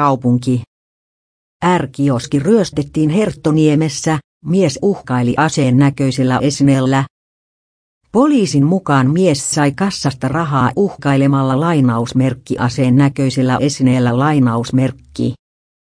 kaupunki. Ärkioski ryöstettiin Herttoniemessä, mies uhkaili aseen näköisellä esineellä. Poliisin mukaan mies sai kassasta rahaa uhkailemalla lainausmerkki aseen näköisellä esineellä lainausmerkki.